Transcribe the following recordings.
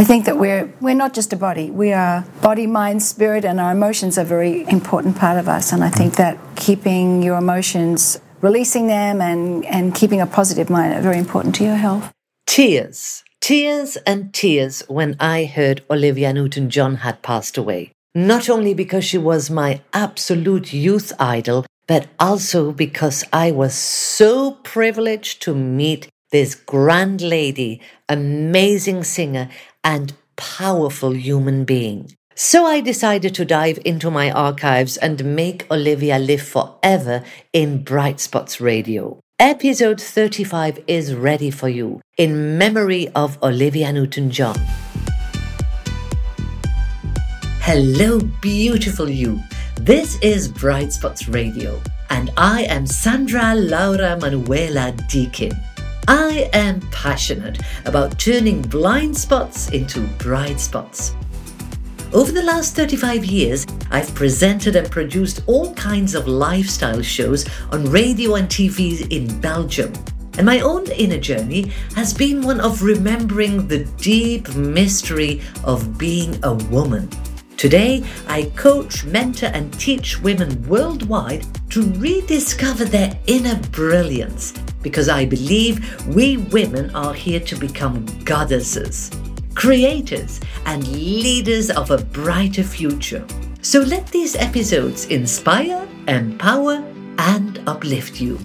I think that we're we're not just a body. We are body, mind, spirit, and our emotions are a very important part of us. And I think that keeping your emotions, releasing them, and and keeping a positive mind are very important to your health. Tears, tears, and tears when I heard Olivia Newton-John had passed away. Not only because she was my absolute youth idol, but also because I was so privileged to meet this grand lady, amazing singer, and powerful human being. So I decided to dive into my archives and make Olivia live forever in Bright Spots Radio. Episode 35 is ready for you in memory of Olivia Newton John. Hello, beautiful you. This is Bright Spots Radio, and I am Sandra Laura Manuela Deakin. I am passionate about turning blind spots into bright spots. Over the last 35 years, I've presented and produced all kinds of lifestyle shows on radio and TV in Belgium. And my own inner journey has been one of remembering the deep mystery of being a woman. Today, I coach, mentor, and teach women worldwide to rediscover their inner brilliance because I believe we women are here to become goddesses, creators, and leaders of a brighter future. So let these episodes inspire, empower, and uplift you.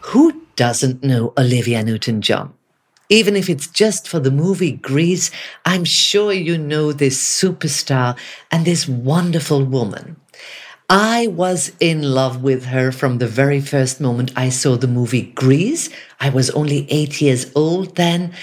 Who doesn't know Olivia Newton John? Even if it's just for the movie Grease, I'm sure you know this superstar and this wonderful woman. I was in love with her from the very first moment I saw the movie Grease. I was only eight years old then,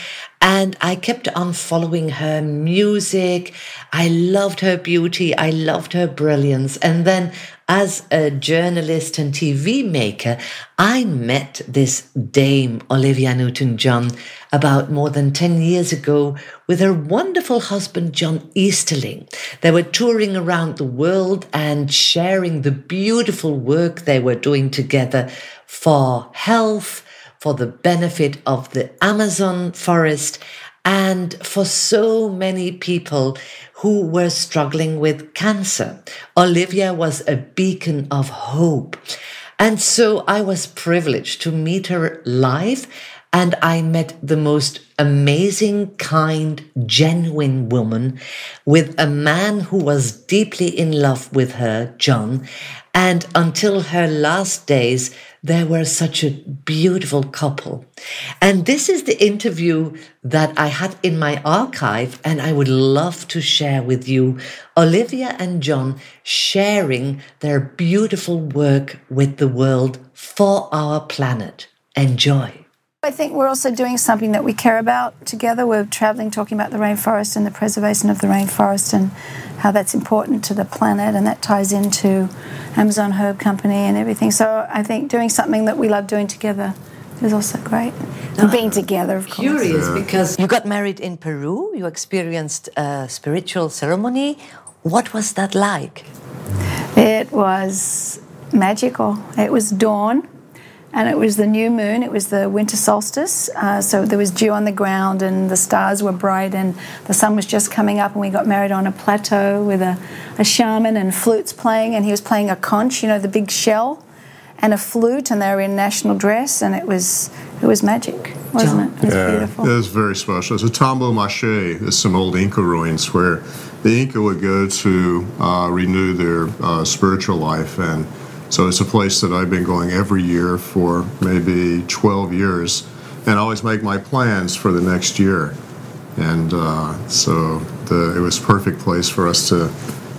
and I kept on following her music. I loved her beauty. I loved her brilliance. And then as a journalist and TV maker, I met this dame, Olivia Newton John, about more than 10 years ago with her wonderful husband, John Easterling. They were touring around the world and sharing the beautiful work they were doing together for health, for the benefit of the Amazon forest, and for so many people who were struggling with cancer. Olivia was a beacon of hope. And so I was privileged to meet her live and I met the most amazing, kind, genuine woman with a man who was deeply in love with her, John. And until her last days, they were such a beautiful couple. And this is the interview that I had in my archive, and I would love to share with you Olivia and John sharing their beautiful work with the world for our planet. Enjoy. I think we're also doing something that we care about together. We're traveling, talking about the rainforest and the preservation of the rainforest and how that's important to the planet, and that ties into Amazon Herb Company and everything. So I think doing something that we love doing together is also great. And being together, of course. Curious because you got married in Peru, you experienced a spiritual ceremony. What was that like? It was magical. It was dawn and it was the new moon, it was the winter solstice. Uh, so there was dew on the ground, and the stars were bright, and the sun was just coming up. And we got married on a plateau with a, a shaman and flutes playing, and he was playing a conch, you know, the big shell, and a flute, and they were in national dress, and it was it was magic, wasn't it? It was yeah, beautiful. It was very special. It's a Tambomachay. There's some old Inca ruins where the Inca would go to uh, renew their uh, spiritual life and so it's a place that I've been going every year for maybe 12 years, and I always make my plans for the next year. And uh, so the, it was a perfect place for us to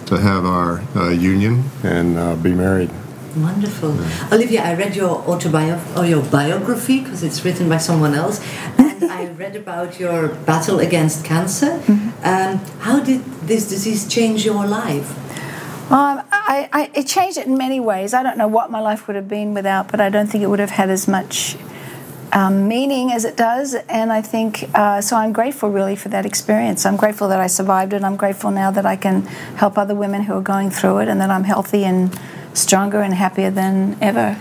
to have our uh, union and uh, be married. Wonderful, yeah. Olivia. I read your autobiography or your biography because it's written by someone else, and I read about your battle against cancer. Mm-hmm. Um, how did this disease change your life? Um, I, I, it changed it in many ways. I don't know what my life would have been without, but I don't think it would have had as much um, meaning as it does. And I think uh, so. I'm grateful really for that experience. I'm grateful that I survived it. I'm grateful now that I can help other women who are going through it, and that I'm healthy and stronger and happier than ever.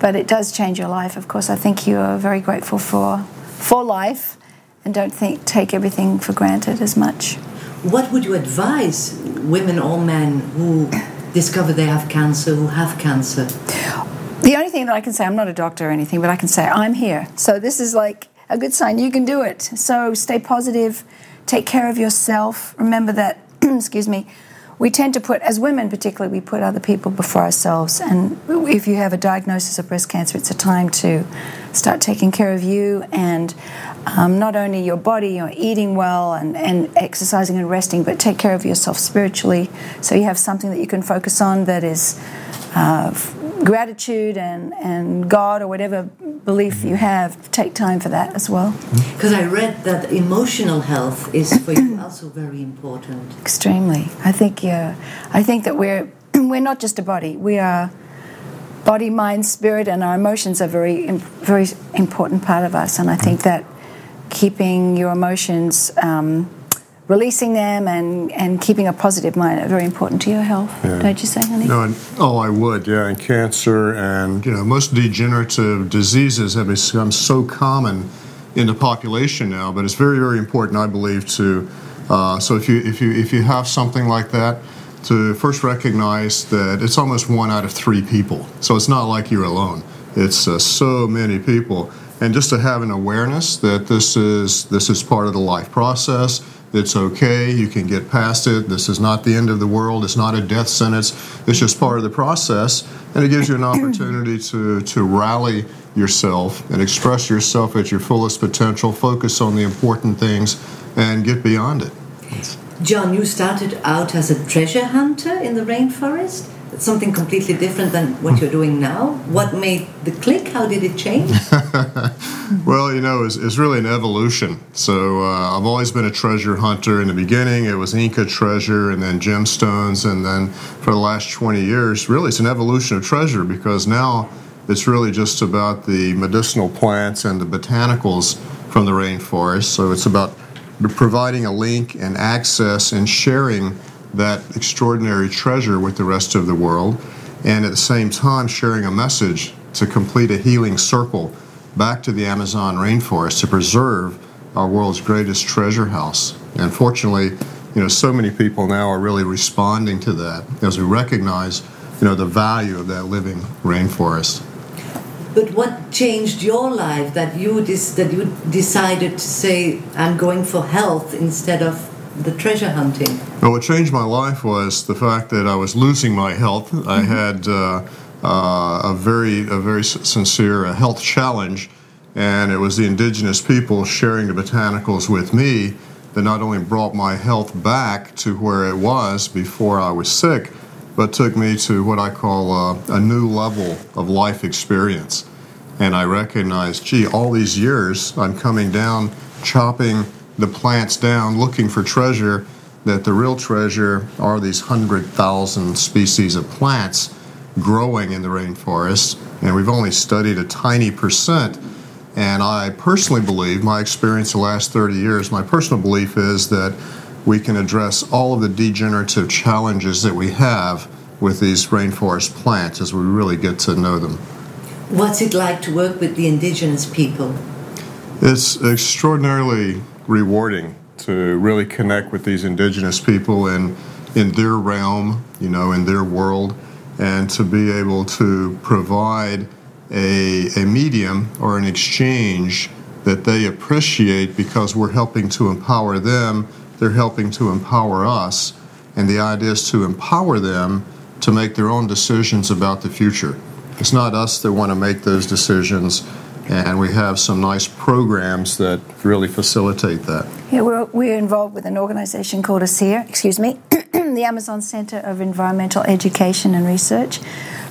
But it does change your life, of course. I think you are very grateful for for life and don't think take everything for granted as much. What would you advise women or men who discover they have cancer, who have cancer? The only thing that I can say, I'm not a doctor or anything, but I can say I'm here. So this is like a good sign. You can do it. So stay positive, take care of yourself. Remember that, excuse me, we tend to put, as women particularly, we put other people before ourselves. And if you have a diagnosis of breast cancer, it's a time to start taking care of you and um, not only your body, you're eating well and, and exercising and resting, but take care of yourself spiritually so you have something that you can focus on that is uh, gratitude and, and God or whatever belief you have, take time for that as well. Because I read that emotional health is for you also very important. Extremely. I think yeah. I think that we're we're not just a body. We are body, mind, spirit, and our emotions are very very important part of us. And I think that keeping your emotions. Um, releasing them and, and keeping a positive mind are very important to your health. Yeah. Don't you say, honey? No, and, oh, I would. Yeah, and cancer and you know most degenerative diseases have become so common in the population now. But it's very very important, I believe, to uh, so if you if you if you have something like that. To first recognize that it's almost one out of three people. So it's not like you're alone. It's uh, so many people and just to have an awareness that this is this is part of the life process it's okay. You can get past it. This is not the end of the world. It's not a death sentence. It's just part of the process. And it gives you an opportunity to, to rally yourself and express yourself at your fullest potential, focus on the important things, and get beyond it. John, you started out as a treasure hunter in the rainforest something completely different than what you're doing now? What made the click? How did it change? well, you know, it's, it's, really an evolution. So uh, I've always been a treasure hunter. In the beginning, it was Inca treasure and then gemstones. And then for the last 20 years, really, it's an evolution of treasure because now it's really just about the medicinal plants and the botanicals from the rainforest. So it's about providing a link and access and sharing that extraordinary treasure with the rest of the world, and at the same time sharing a message to complete a healing circle back to the Amazon rainforest to preserve our world's greatest treasure house. And fortunately, you know, so many people now are really responding to that as we recognize, you know, the value of that living rainforest. But what changed your life that you dis- that you decided to say I'm going for health instead of the treasure hunting? Well, what changed my life was the fact that I was losing my health. Mm-hmm. I had uh, uh, a very, a very sincere uh, health challenge, and it was the indigenous people sharing the botanicals with me that not only brought my health back to where it was before I was sick, but took me to what I call a, uh, a new level of life experience. And I recognized, gee, all these years I'm coming down, chopping the plants down looking for treasure, that the real treasure are these 100,000 species of plants growing in the rainforest. And we've only studied a tiny percent. And I personally believe, my experience the last 30 years, my personal belief is that we can address all of the degenerative challenges that we have with these rainforest plants as we really get to know them. What's it like to work with the indigenous people? It's extraordinarily rewarding to really connect with these indigenous people in in their realm, you know, in their world, and to be able to provide a, a medium or an exchange that they appreciate because we're helping to empower them, they're helping to empower us, and the idea is to empower them to make their own decisions about the future. It's not us that want to make those decisions and we have some nice programs that really facilitate that. Yeah, we're, we're involved with an organization called ACEER, excuse me, the Amazon Center of Environmental Education and Research.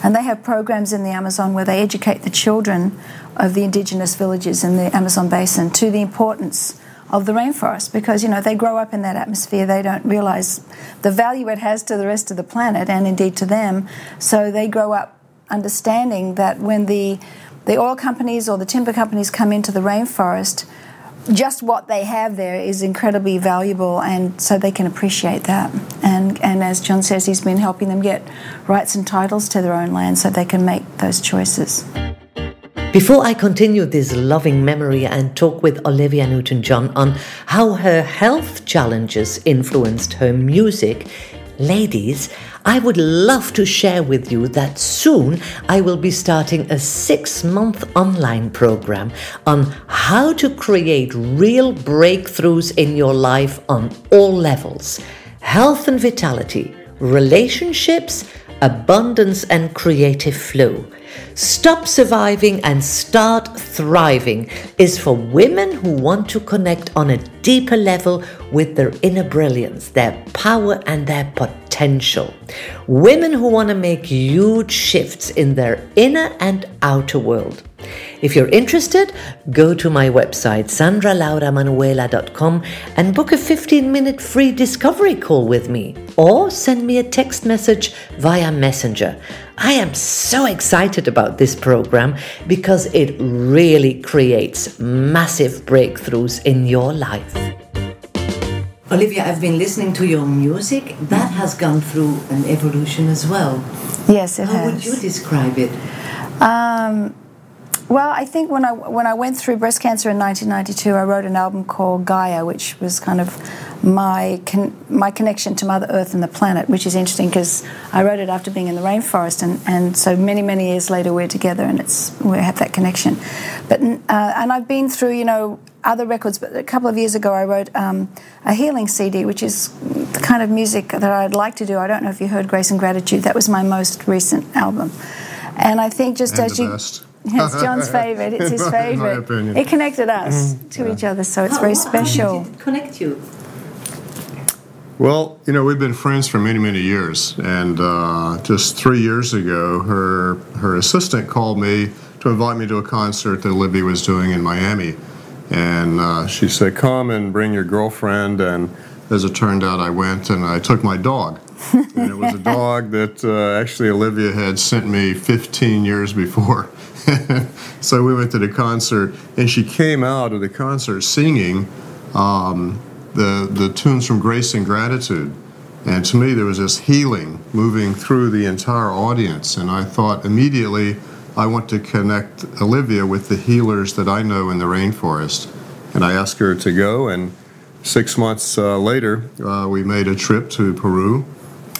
And they have programs in the Amazon where they educate the children of the indigenous villages in the Amazon basin to the importance of the rainforest because you know they grow up in that atmosphere they don't realize the value it has to the rest of the planet and indeed to them so they grow up understanding that when the the oil companies or the timber companies come into the rainforest, just what they have there is incredibly valuable, and so they can appreciate that. And and as John says, he's been helping them get rights and titles to their own land, so they can make those choices. Before I continue this loving memory and talk with Olivia Newton John on how her health challenges influenced her music, ladies, I would love to share with you that soon I will be starting a six month online program on how to create real breakthroughs in your life on all levels health and vitality, relationships, abundance, and creative flow. Stop Surviving and Start Thriving is for women who want to connect on a deeper level with their inner brilliance, their power, and their potential. Women who want to make huge shifts in their inner and outer world. If you're interested, go to my website, sandralauramanuela.com, and book a 15 minute free discovery call with me, or send me a text message via Messenger. I am so excited about this program because it really creates massive breakthroughs in your life. Olivia, I've been listening to your music. That has gone through an evolution as well. Yes, it How has. would you describe it? Um, well, I think when I when I went through breast cancer in 1992, I wrote an album called Gaia, which was kind of my con- my connection to Mother Earth and the planet, which is interesting because I wrote it after being in the rainforest, and, and so many many years later we're together, and it's we have that connection. But uh, and I've been through you know other records, but a couple of years ago I wrote um, a healing CD, which is the kind of music that I'd like to do. I don't know if you heard Grace and Gratitude. That was my most recent album, and I think just And as you. best. It's John's favorite. It's his In my- favorite. opinion. It connected us to each other, so it's How- very how- special. How did it connect you? Well, you know, we've been friends for many, many years, and uh, just three years ago, her her assistant called me to invite me to a concert that Livvy was doing in Miami, and uh, she said, "Come and bring your girlfriend." And as it turned out, I went and I took my dog, and it was a dog that uh, actually Olivia had sent me 15 years before. so we went to the concert, and she came out of the concert singing. Um, the, the tunes from Grace and Gratitude. And to me, there was this healing moving through the entire audience. And I thought immediately, I want to connect Olivia with the healers that I know in the rainforest. And I asked her to go. And six months uh, later, uh, we made a trip to Peru.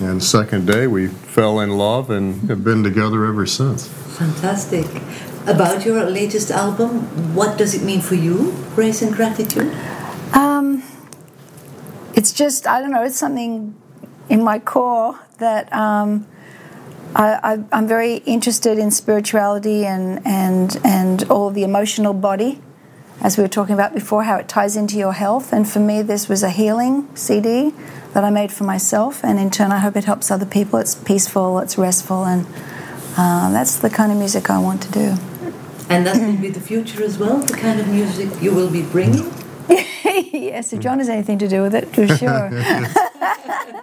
And second day, we fell in love and have been together ever since. Fantastic. About your latest album, what does it mean for you, Grace and Gratitude? Um, it's just I don't know. It's something in my core that um, I, I, I'm very interested in spirituality and and and all the emotional body, as we were talking about before, how it ties into your health. And for me, this was a healing CD that I made for myself, and in turn, I hope it helps other people. It's peaceful, it's restful, and uh, that's the kind of music I want to do. And that will be the future as well, the kind of music you will be bringing? yes, if John has anything to do with it, for sure.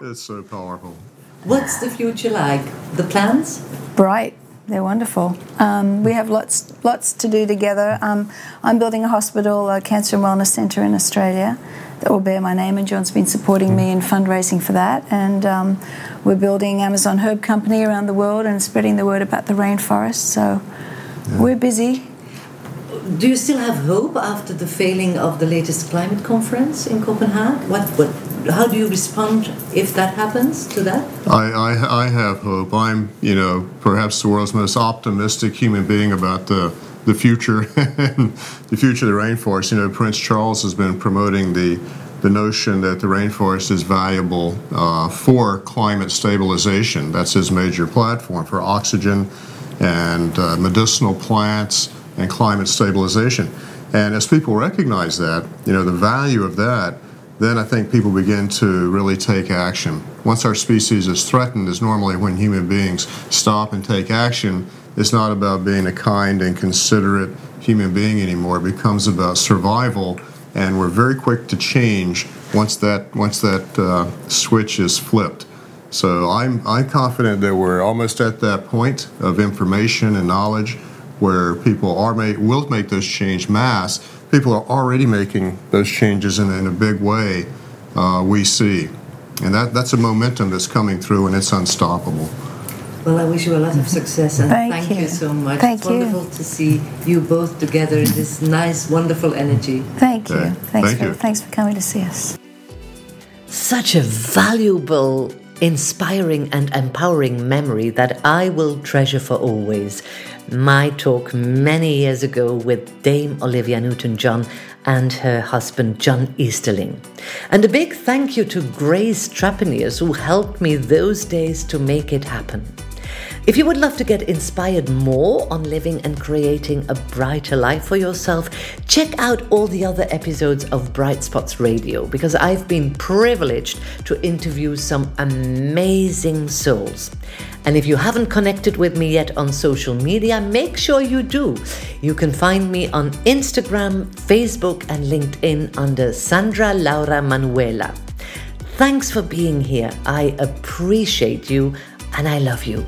It's so powerful. What's the future like? The plans? bright. They're wonderful. Um, we have lots, lots to do together. Um, I'm building a hospital, a cancer and wellness centre in Australia that will bear my name, and John's been supporting me in fundraising for that. And um, we're building Amazon Herb Company around the world and spreading the word about the rainforest. So we're busy. Do you still have hope after the failing of the latest climate conference in Copenhagen? What, what, how do you respond if that happens to that? I, I, I have hope. I'm, you know, perhaps the world's most optimistic human being about the the future, the future of the rainforest. You know, Prince Charles has been promoting the the notion that the rainforest is valuable uh, for climate stabilization. That's his major platform for oxygen and uh, medicinal plants and climate stabilization. And as people recognize that, you know, the value of that then I think people begin to really take action. Once our species is threatened, is normally when human beings stop and take action. It's not about being a kind and considerate human being anymore. It becomes about survival, and we're very quick to change once that once that uh, switch is flipped. So I'm I'm confident that we're almost at that point of information and knowledge where people are make, will make those change mass. People are already making those changes in, in a big way. Uh, we see, and that that's a momentum that's coming through, and it's unstoppable. Well, I wish you a lot of success and Thank thank, you. you. so much. Thank it's you. wonderful to see you both together in this nice, wonderful energy. Thank you. Okay. Thanks, Thank for, you. thanks for coming to see us. Such a valuable, inspiring, and empowering memory that I will treasure for always. My talk many years ago with Dame Olivia Newton John and her husband John Easterling. And a big thank you to Grace Trapaniers who helped me those days to make it happen. If you would love to get inspired more on living and creating a brighter life for yourself, check out all the other episodes of Bright Spots Radio because I've been privileged to interview some amazing souls. And if you haven't connected with me yet on social media, make sure you do. You can find me on Instagram, Facebook, and LinkedIn under Sandra Laura Manuela. Thanks for being here. I appreciate you and I love you.